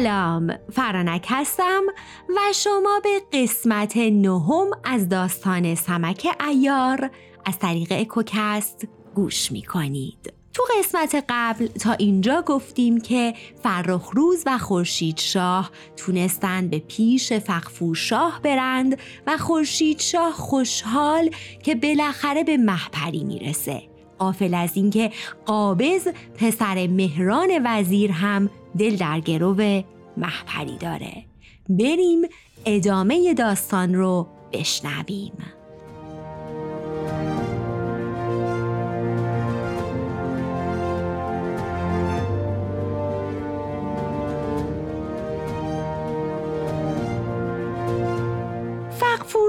سلام فرانک هستم و شما به قسمت نهم از داستان سمک ایار از طریق اکوکست گوش می کنید. تو قسمت قبل تا اینجا گفتیم که فرخ روز و خورشید شاه تونستند به پیش فقفور شاه برند و خورشید شاه خوشحال که بالاخره به محپری می‌رسه قافل از اینکه قابض پسر مهران وزیر هم دل در گرو محپری داره بریم ادامه داستان رو بشنویم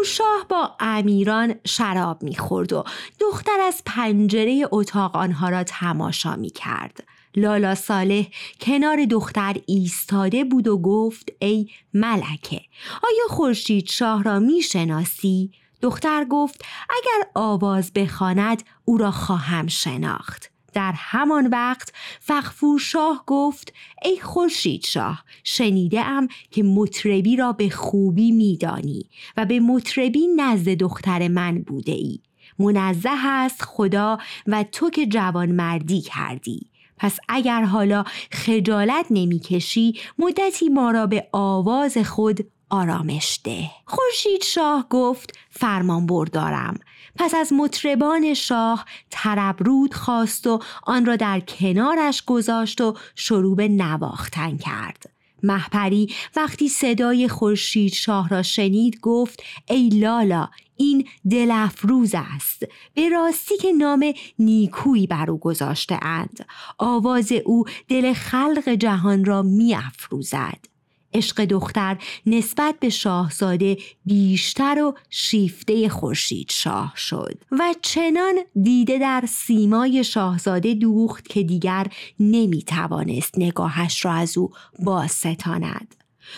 شاه با امیران شراب می‌خورد و دختر از پنجره اتاق آنها را تماشا می‌کرد. لالا صالح کنار دختر ایستاده بود و گفت ای ملکه آیا خورشید شاه را می‌شناسی؟ دختر گفت اگر آواز بخواند او را خواهم شناخت. در همان وقت فخفور شاه گفت ای خورشید شاه شنیده ام که مطربی را به خوبی میدانی و به مطربی نزد دختر من بوده ای منزه است خدا و تو که جوان مردی کردی پس اگر حالا خجالت نمی‌کشی مدتی ما را به آواز خود آرامش ده. خورشید شاه گفت فرمان بردارم. پس از مطربان شاه تربرود خواست و آن را در کنارش گذاشت و شروع به نواختن کرد. محپری وقتی صدای خورشید شاه را شنید گفت ای لالا این دل افروز است. به راستی که نام نیکویی بر او گذاشته اند. آواز او دل خلق جهان را می افروزد عشق دختر نسبت به شاهزاده بیشتر و شیفته خورشید شاه شد. و چنان دیده در سیمای شاهزاده دوخت که دیگر نمی توانست نگاهش را از او باز ستاند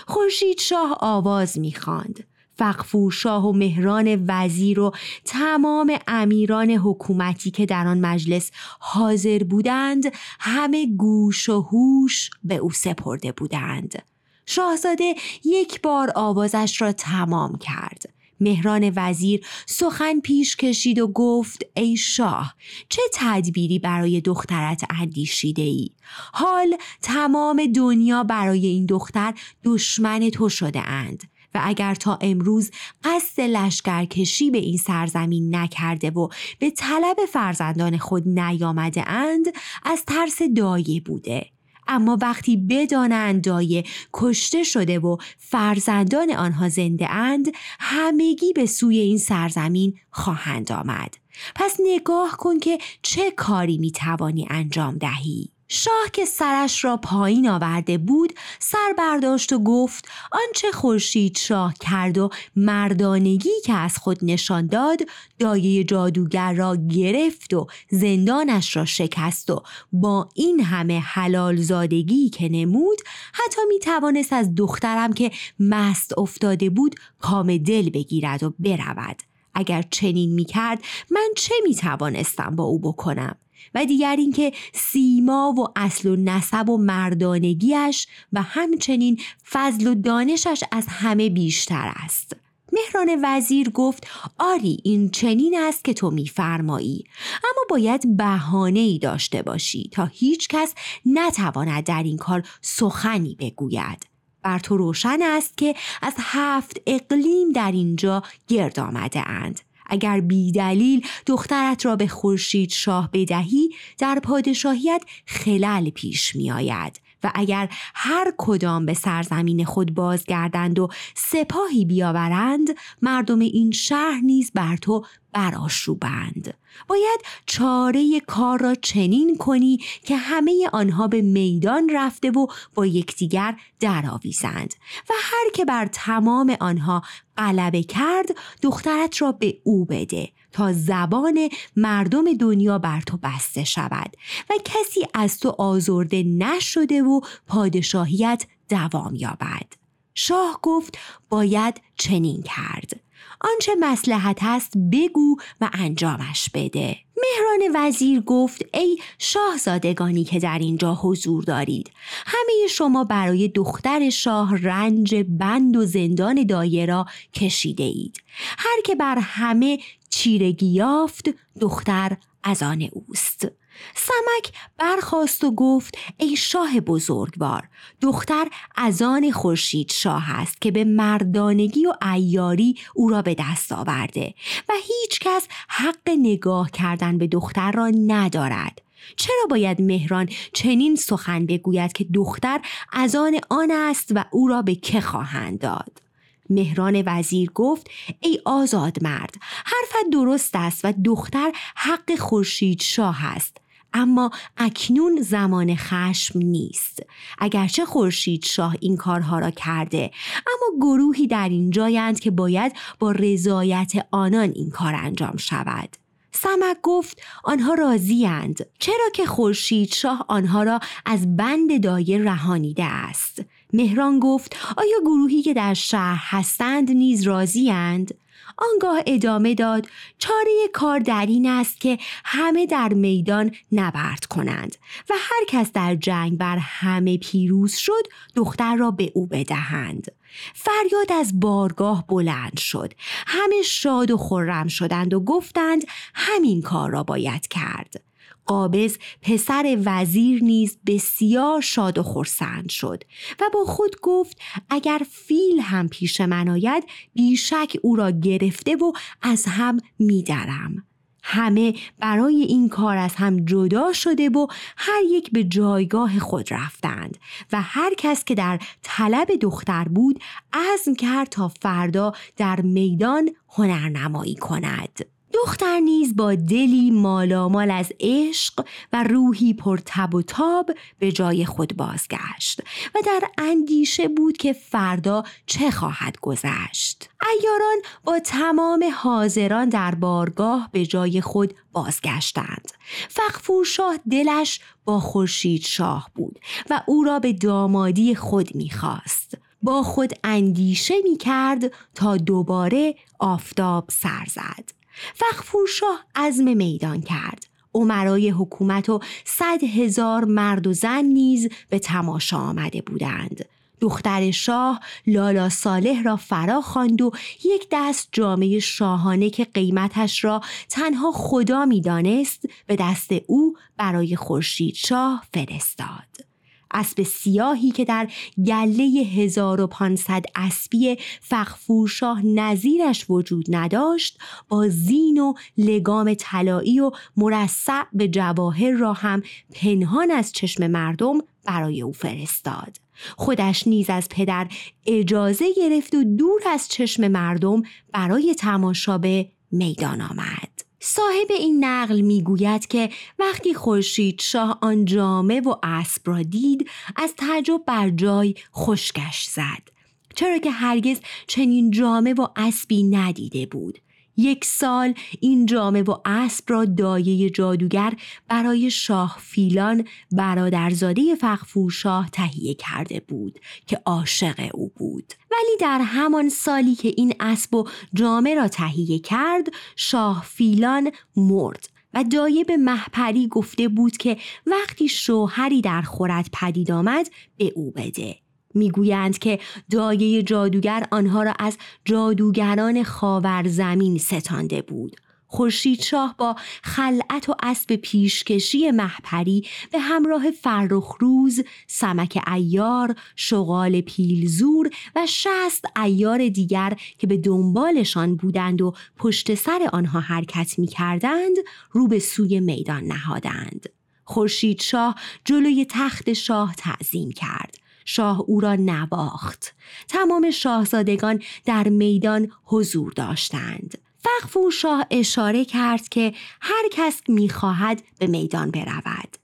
خورشید شاه آواز می‌خواند. فقفور شاه و مهران وزیر و تمام امیران حکومتی که در آن مجلس حاضر بودند همه گوش و هوش به او سپرده بودند. شاهزاده یک بار آوازش را تمام کرد. مهران وزیر سخن پیش کشید و گفت ای شاه چه تدبیری برای دخترت اندیشیده ای؟ حال تمام دنیا برای این دختر دشمن تو شده اند و اگر تا امروز قصد لشکرکشی به این سرزمین نکرده و به طلب فرزندان خود نیامده اند از ترس دایه بوده. اما وقتی بدانند دایه کشته شده و فرزندان آنها زنده اند همگی به سوی این سرزمین خواهند آمد. پس نگاه کن که چه کاری می توانی انجام دهی. شاه که سرش را پایین آورده بود سر برداشت و گفت آنچه خورشید شاه کرد و مردانگی که از خود نشان داد دایه جادوگر را گرفت و زندانش را شکست و با این همه حلال زادگی که نمود حتی می توانست از دخترم که مست افتاده بود کام دل بگیرد و برود. اگر چنین می کرد من چه می توانستم با او بکنم؟ و دیگر اینکه سیما و اصل و نسب و مردانگیش و همچنین فضل و دانشش از همه بیشتر است. مهران وزیر گفت آری این چنین است که تو میفرمایی اما باید بهانه ای داشته باشی تا هیچ کس نتواند در این کار سخنی بگوید. بر تو روشن است که از هفت اقلیم در اینجا گرد آمده اند. اگر بی دلیل دخترت را به خورشید شاه بدهی در پادشاهیت خلل پیش می آید و اگر هر کدام به سرزمین خود بازگردند و سپاهی بیاورند مردم این شهر نیز بر تو براشوبند باید چاره کار را چنین کنی که همه آنها به میدان رفته و با یکدیگر درآویزند و هر که بر تمام آنها غلبه کرد دخترت را به او بده. تا زبان مردم دنیا بر تو بسته شود و کسی از تو آزرده نشده و پادشاهیت دوام یابد. شاه گفت باید چنین کرد. آنچه مسلحت است بگو و انجامش بده. مهران وزیر گفت ای شاهزادگانی که در اینجا حضور دارید همه شما برای دختر شاه رنج بند و زندان دایره کشیده اید هر که بر همه چیرگی یافت دختر از آن اوست. سمک برخواست و گفت ای شاه بزرگوار دختر از آن خورشید شاه است که به مردانگی و ایاری او را به دست آورده و هیچ کس حق نگاه کردن به دختر را ندارد. چرا باید مهران چنین سخن بگوید که دختر از آن آن است و او را به که خواهند داد؟ مهران وزیر گفت ای آزاد مرد حرفت درست است و دختر حق خورشید شاه است. اما اکنون زمان خشم نیست. اگرچه خورشید شاه این کارها را کرده اما گروهی در اینجایند که باید با رضایت آنان این کار انجام شود. سمک گفت آنها راضیند چرا که خورشید شاه آنها را از بند دایر رهانیده است؟ مهران گفت آیا گروهی که در شهر هستند نیز راضیند آنگاه ادامه داد چاره کار در این است که همه در میدان نبرد کنند و هر کس در جنگ بر همه پیروز شد دختر را به او بدهند. فریاد از بارگاه بلند شد. همه شاد و خرم شدند و گفتند همین کار را باید کرد. قابض پسر وزیر نیز بسیار شاد و خرسند شد و با خود گفت اگر فیل هم پیش من آید بیشک او را گرفته و از هم میدرم. همه برای این کار از هم جدا شده و هر یک به جایگاه خود رفتند و هر کس که در طلب دختر بود عزم کرد تا فردا در میدان هنرنمایی کند. دختر نیز با دلی مالامال از عشق و روحی پر تب و تاب به جای خود بازگشت و در اندیشه بود که فردا چه خواهد گذشت. ایاران با تمام حاضران در بارگاه به جای خود بازگشتند. فخفور شاه دلش با خورشید شاه بود و او را به دامادی خود می‌خواست. با خود اندیشه می کرد تا دوباره آفتاب سر زد. فخفورشاه عزم میدان کرد. عمرای حکومت و صد هزار مرد و زن نیز به تماشا آمده بودند. دختر شاه لالا صالح را فرا خواند و یک دست جامعه شاهانه که قیمتش را تنها خدا می‌دانست به دست او برای خورشید شاه فرستاد. اسب سیاهی که در گله 1500 اسبی فخفورشاه نظیرش وجود نداشت با زین و لگام طلایی و مرصع به جواهر را هم پنهان از چشم مردم برای او فرستاد. خودش نیز از پدر اجازه گرفت و دور از چشم مردم برای تماشا به میدان آمد. صاحب این نقل می‌گوید که وقتی خورشید شاه آن جامه و اسب را دید از تعجب بر جای خشکش زد. چرا که هرگز چنین جامه و اسبی ندیده بود. یک سال این جامه و اسب را دایه جادوگر برای شاه فیلان برادرزاده فخفورشاه تهیه کرده بود که عاشق او بود. ولی در همان سالی که این اسب و جامه را تهیه کرد شاه فیلان مرد و دایه به محپری گفته بود که وقتی شوهری در خورد پدید آمد به او بده. می‌گویند که دایه جادوگر آنها را از جادوگران خاور زمین ستانده بود خورشید شاه با خلعت و اسب پیشکشی محپری به همراه فرخروز، سمک ایار، شغال پیلزور و شست ایار دیگر که به دنبالشان بودند و پشت سر آنها حرکت می کردند رو به سوی میدان نهادند. خورشید شاه جلوی تخت شاه تعظیم کرد. شاه او را نواخت. تمام شاهزادگان در میدان حضور داشتند. فخفور شاه اشاره کرد که هر کس می‌خواهد به میدان برود.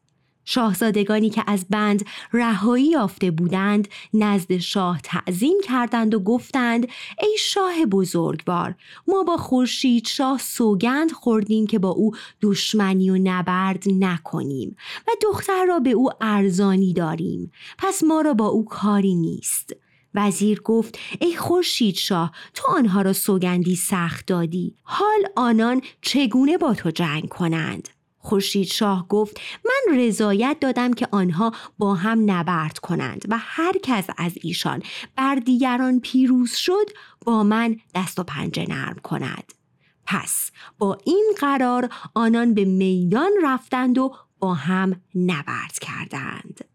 شاهزادگانی که از بند رهایی یافته بودند نزد شاه تعظیم کردند و گفتند ای شاه بزرگوار ما با خورشید شاه سوگند خوردیم که با او دشمنی و نبرد نکنیم و دختر را به او ارزانی داریم پس ما را با او کاری نیست. وزیر گفت ای خورشید شاه تو آنها را سوگندی سخت دادی حال آنان چگونه با تو جنگ کنند؟ خورشید شاه گفت من رضایت دادم که آنها با هم نبرد کنند و هر کس از ایشان بر دیگران پیروز شد با من دست و پنجه نرم کند. پس با این قرار آنان به میدان رفتند و با هم نبرد کردند.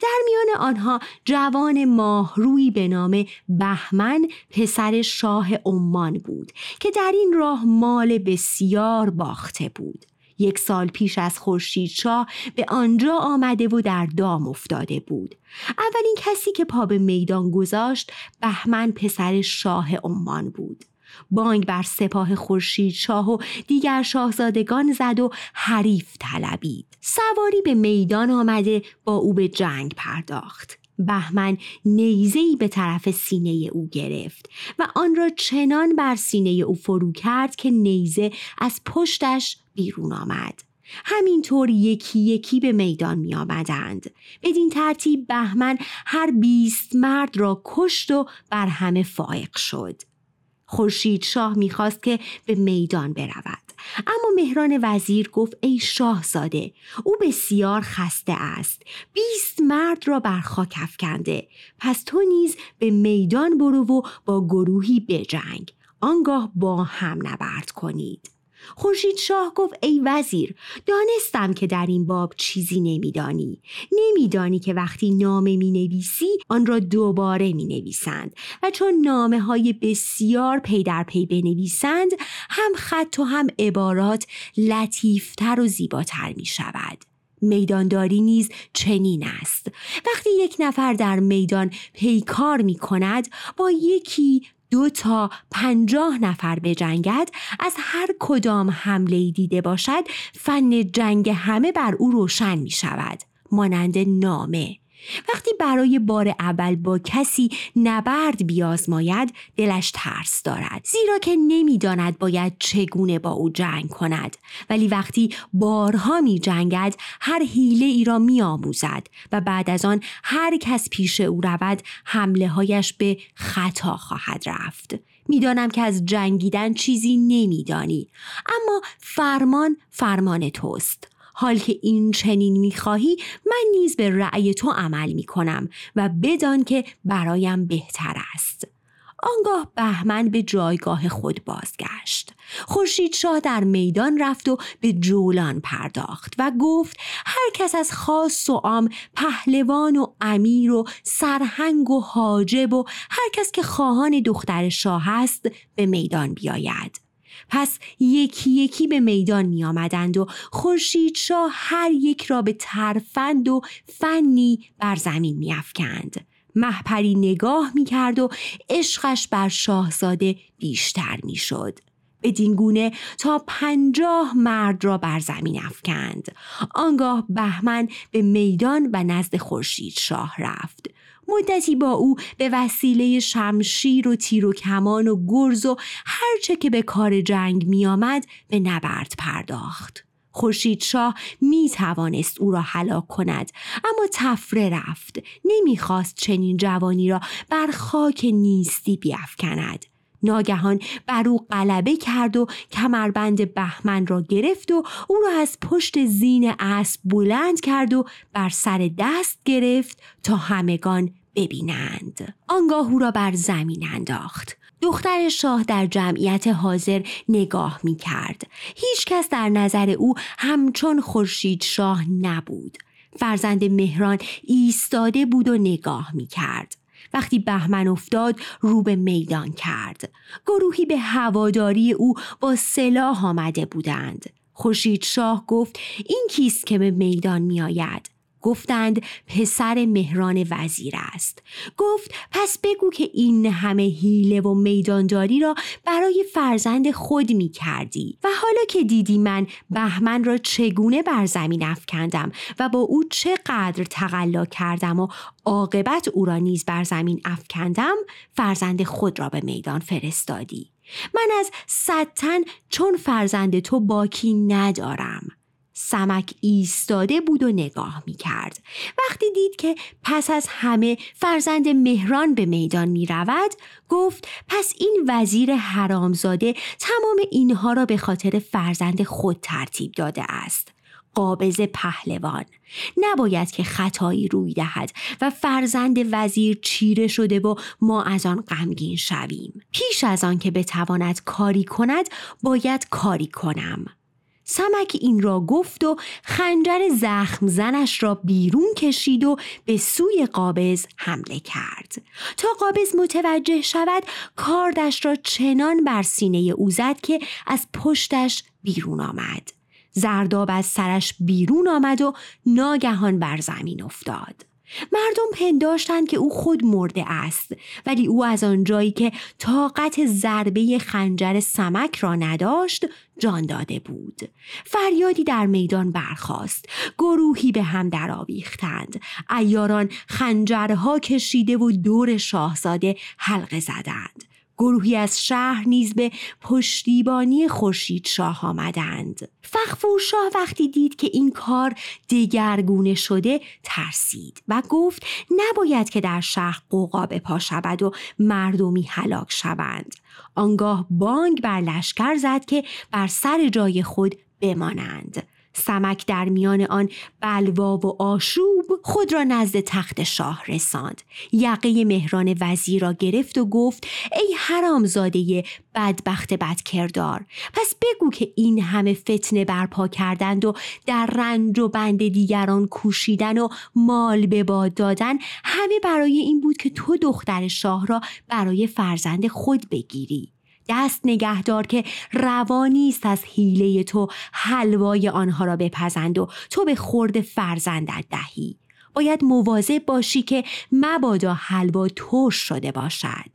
در میان آنها جوان ماهرویی به نام بهمن پسر شاه عمان بود که در این راه مال بسیار باخته بود. یک سال پیش از خورشید شاه به آنجا آمده و در دام افتاده بود. اولین کسی که پا به میدان گذاشت بهمن پسر شاه عمان بود. بانگ بر سپاه خورشید شاه و دیگر شاهزادگان زد و حریف طلبید. سواری به میدان آمده با او به جنگ پرداخت. بهمن نیزهی به طرف سینه او گرفت و آن را چنان بر سینه او فرو کرد که نیزه از پشتش بیرون آمد. همینطور یکی یکی به میدان می آمدند. بدین ترتیب بهمن هر بیست مرد را کشت و بر همه فائق شد. خورشید شاه می‌خواست که به میدان برود. اما مهران وزیر گفت ای شاهزاده او بسیار خسته است. بیست مرد را بر خاک افکنده. پس تو نیز به میدان برو و با گروهی بجنگ. آنگاه با هم نبرد کنید. خورشید شاه گفت ای وزیر دانستم که در این باب چیزی نمیدانی. نمیدانی که وقتی نامه می نویسی آن را دوباره می نویسند و چون نامه های بسیار پی در پی بنویسند هم خط و هم عبارات لطیفتر و زیباتر می شود میدانداری نیز چنین است. وقتی یک نفر در میدان پیکار می کند با یکی دو تا پنجاه نفر بجنگد از هر کدام حمله دیده باشد فن جنگ همه بر او روشن می شود مانند نامه. وقتی برای بار اول با کسی نبرد بیازماید دلش ترس دارد. زیرا که نمی‌داند باید چگونه با او جنگ کند. ولی وقتی بارها می جنگد هر حیله ای را می آموزد و بعد از آن هر کس پیش او رود حمله هایش به خطا خواهد رفت. می‌دانم که از جنگیدن چیزی نمیدانی. اما فرمان فرمان توست. حال که این چنین می‌خواهی من نیز به رأی تو عمل می‌کنم و بدان که برایم بهتر است. آنگاه بهمن به جایگاه خود بازگشت. خورشید شاه در میدان رفت و به جولان پرداخت و گفت هر کس از خاص و عام پهلوان و امیر و سرهنگ و حاجب و هر کس که خواهان دختر شاه است به میدان بیاید. پس یکی یکی به میدان می آمدند و خورشید شاه هر یک را به ترفند و فنی بر زمین می افکند. محپری نگاه می کرد و عشقش بر شاهزاده بیشتر می شد. بدین گونه تا پنجاه مرد را بر زمین افکند آنگاه بهمن به میدان و نزد خورشید شاه رفت مدتی با او به وسیله شمشیر و تیر و کمان و گرز و هرچه که به کار جنگ می آمد به نبرد پرداخت. خورشید شاه می توانست او را هلاک کند اما تفره رفت نمی‌خواست چنین جوانی را بر خاک نیستی بیافکند ناگهان بر او غلبه کرد و کمربند بهمن را گرفت و او را از پشت زین اسب بلند کرد و بر سر دست گرفت تا همگان ببینند آنگاه او را بر زمین انداخت دختر شاه در جمعیت حاضر نگاه می کرد. هیچ کس در نظر او همچون خورشید شاه نبود. فرزند مهران ایستاده بود و نگاه می کرد. وقتی بهمن افتاد رو به میدان کرد. گروهی به هواداری او با سلاح آمده بودند. خورشید شاه گفت این کیست که به میدان می آید؟ گفتند پسر مهران وزیر است. گفت پس بگو که این همه حیله و میدانداری را برای فرزند خود می کردی و حالا که دیدی من بهمن را چگونه بر زمین افکندم و با او چقدر تقلا کردم و عاقبت او را نیز بر زمین افکندم فرزند خود را به میدان فرستادی. من از صد تن چون فرزند تو باکی ندارم. سمک ایستاده بود و نگاه می کرد. وقتی دید که پس از همه فرزند مهران به میدان می رود گفت پس این وزیر حرامزاده تمام اینها را به خاطر فرزند خود ترتیب داده است. قابض پهلوان نباید که خطایی روی دهد و فرزند وزیر چیره شده و ما از آن غمگین شویم پیش از آن که بتواند کاری کند باید کاری کنم سمک این را گفت و خنجر زخم زنش را بیرون کشید و به سوی قابض حمله کرد. تا قابض متوجه شود کاردش را چنان بر سینه او زد که از پشتش بیرون آمد. زرداب از سرش بیرون آمد و ناگهان بر زمین افتاد. مردم پنداشتند که او خود مرده است ولی او از آنجایی که طاقت ضربه خنجر سمک را نداشت جان داده بود. فریادی در میدان برخاست. گروهی به هم درآویختند. ایاران خنجرها کشیده و دور شاهزاده حلقه زدند. گروهی از شهر نیز به پشتیبانی خورشید شاه آمدند. فخفور شاه وقتی دید که این کار دگرگونه شده ترسید و گفت نباید که در شهر قوقا پا شود و مردمی هلاک شوند. آنگاه بانگ بر لشکر زد که بر سر جای خود بمانند. سمک در میان آن بلوا و آشوب خود را نزد تخت شاه رساند. یقه مهران وزیر را گرفت و گفت ای حرامزاده بدبخت بدکردار پس بگو که این همه فتنه برپا کردند و در رنج و بند دیگران کوشیدن و مال به باد دادن همه برای این بود که تو دختر شاه را برای فرزند خود بگیری. دست نگهدار که روانی است از حیله تو حلوای آنها را بپزند و تو به خورد فرزندت دهی. باید مواظب باشی که مبادا حلوا ترش شده باشد.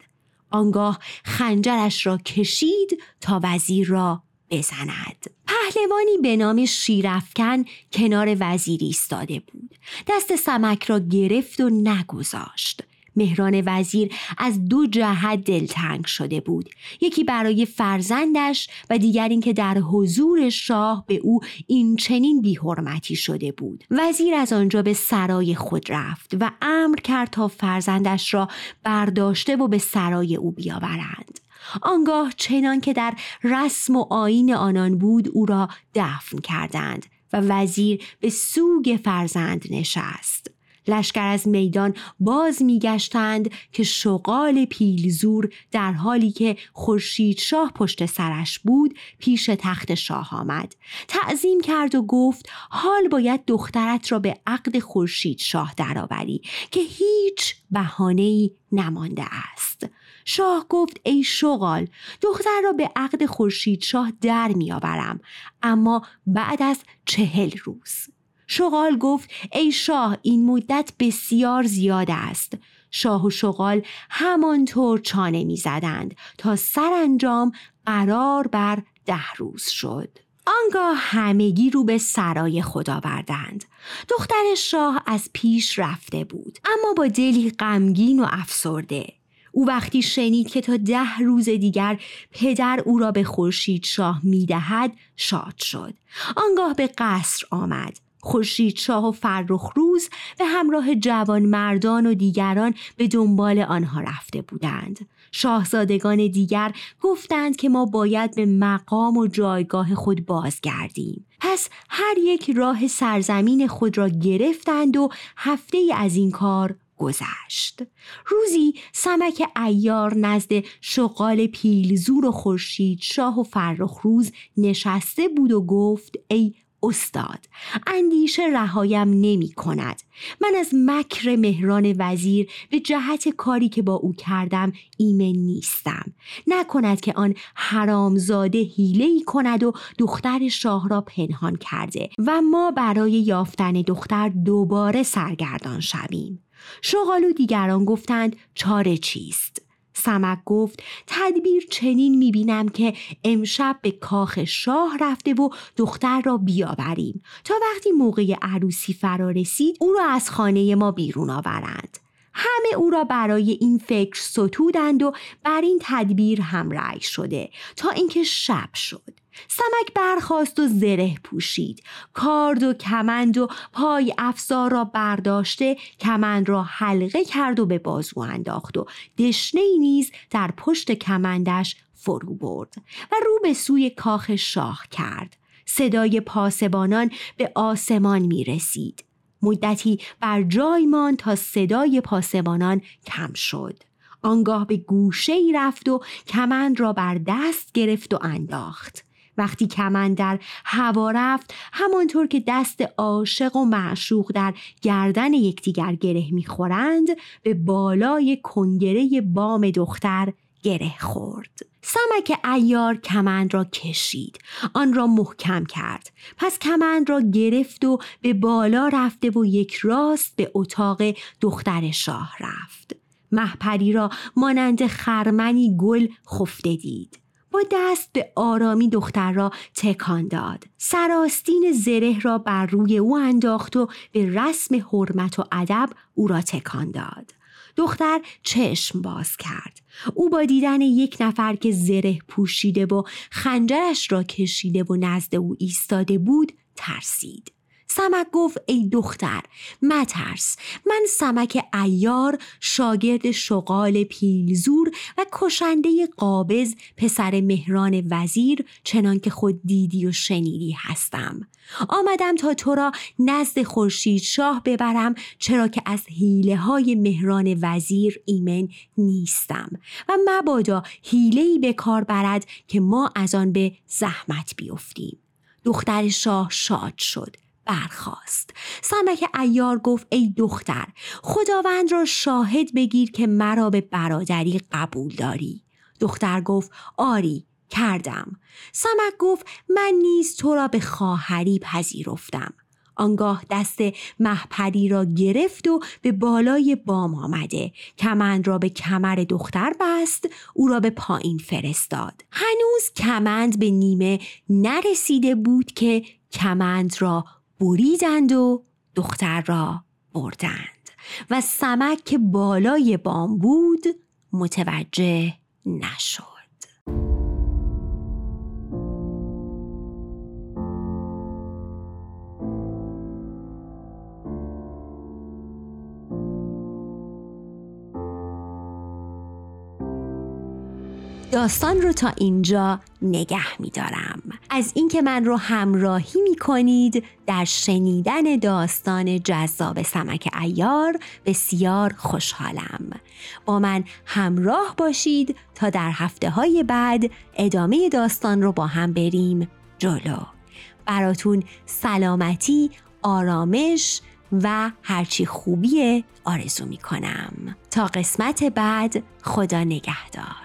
آنگاه خنجرش را کشید تا وزیر را بزند. پهلوانی به نام شیرفکن کنار وزیر ایستاده بود. دست سمک را گرفت و نگذاشت. مهران وزیر از دو جهت دلتنگ شده بود. یکی برای فرزندش و دیگر اینکه در حضور شاه به او این چنین بیحرمتی شده بود. وزیر از آنجا به سرای خود رفت و امر کرد تا فرزندش را برداشته و به سرای او بیاورند. آنگاه چنان که در رسم و آین آنان بود او را دفن کردند و وزیر به سوگ فرزند نشست. لشکر از میدان باز میگشتند که شغال پیلزور در حالی که خورشید شاه پشت سرش بود پیش تخت شاه آمد. تعظیم کرد و گفت حال باید دخترت را به عقد خورشید شاه درآوری که هیچ بهانه‌ای نمانده است. شاه گفت ای شغال دختر را به عقد خورشید شاه در میآورم اما بعد از چهل روز. شغال گفت ای شاه این مدت بسیار زیاد است. شاه و شغال همانطور چانه می زدند تا سرانجام قرار بر ده روز شد. آنگاه همگی رو به سرای خدا بردند دختر شاه از پیش رفته بود اما با دلی غمگین و افسرده. او وقتی شنید که تا ده روز دیگر پدر او را به خورشید شاه می‌دهد شاد شد. آنگاه به قصر آمد. خورشید شاه و فرخ روز به همراه جوان مردان و دیگران به دنبال آنها رفته بودند. شاهزادگان دیگر گفتند که ما باید به مقام و جایگاه خود بازگردیم. پس هر یک راه سرزمین خود را گرفتند و هفته از این کار گذشت روزی سمک ایار نزد شغال پیلزور و خورشید شاه و فرخ روز نشسته بود و گفت ای استاد. اندیشه رهایم نمی کند. من از مکر مهران وزیر به جهت کاری که با او کردم ایمن نیستم. نکند که آن حرامزاده حیله کند و دختر شاه را پنهان کرده و ما برای یافتن دختر دوباره سرگردان شویم. شغال و دیگران گفتند چاره چیست؟ سمک گفت تدبیر چنین می‌بینم که امشب به کاخ شاه رفته و دختر را بیاوریم. تا وقتی موقع عروسی فرا رسید او را از خانه ما بیرون آورند. همه او را برای این فکر ستودند و بر این تدبیر هم رأی شده تا اینکه شب شد. سمک برخواست و زره پوشید. کارد و کمند و پای افزار را برداشته کمند را حلقه کرد و به بازو انداخت و دشنه نیز در پشت کمندش فرو برد و رو به سوی کاخ شاه کرد. صدای پاسبانان به آسمان می رسید مدتی بر جای ماند تا صدای پاسبانان کم شد. آنگاه به گوشه ای رفت و کمند را بر دست گرفت و انداخت. وقتی کمند در هوا رفت همانطور که دست عاشق و معشوق در گردن یکدیگر گره می‌خورند به بالای کنگره بام دختر گره خورد. سمک ایار کمند را کشید آن را محکم کرد. پس کمند را گرفت و به بالا رفته و یک راست به اتاق دختر شاه رفت. محپری را مانند خرمنی گل خفته دید. با دست به آرامی دختر را تکان داد. سراستین زره را بر روی او انداخت و به رسم حرمت و ادب او را تکان داد. دختر چشم باز کرد. او با دیدن یک نفر که زره پوشیده و خنجرش را کشیده و نزد او ایستاده بود ترسید. سمک گفت ای دختر مترس من سمک ایار شاگرد شغال پیلزور و کشنده قابض پسر مهران وزیر چنان که خود دیدی و شنیدی هستم. آمدم تا تو را نزد خورشید شاه ببرم چرا که از حیله های مهران وزیر ایمن نیستم. و مبادا حیله به کار برد که ما از آن به زحمت بیفتیم. دختر شاه شاد شد. برخاست. سمک ایار گفت ای دختر خداوند را شاهد بگیر که مرا به برادری قبول داری. دختر گفت آری کردم. سمک گفت من نیز تو را به خواهری پذیرفتم. آنگاه دست محپری را گرفت و به بالای بام آمده. کمند را به کمر دختر بست او را به پایین فرستاد. هنوز کمند به نیمه نرسیده بود که کمند را بریدند و دختر را بردند و سمک که بالای بام بود متوجه نشد. داستان رو تا اینجا نگه میدارم. از اینکه من رو همراهی می کنید در شنیدن داستان جذاب سمک ایار بسیار خوشحالم. با من همراه باشید تا در هفته های بعد ادامه داستان رو با هم بریم جلو. براتون سلامتی آرامش و هرچی خوبیه آرزو می کنم تا قسمت بعد خدا نگهدار.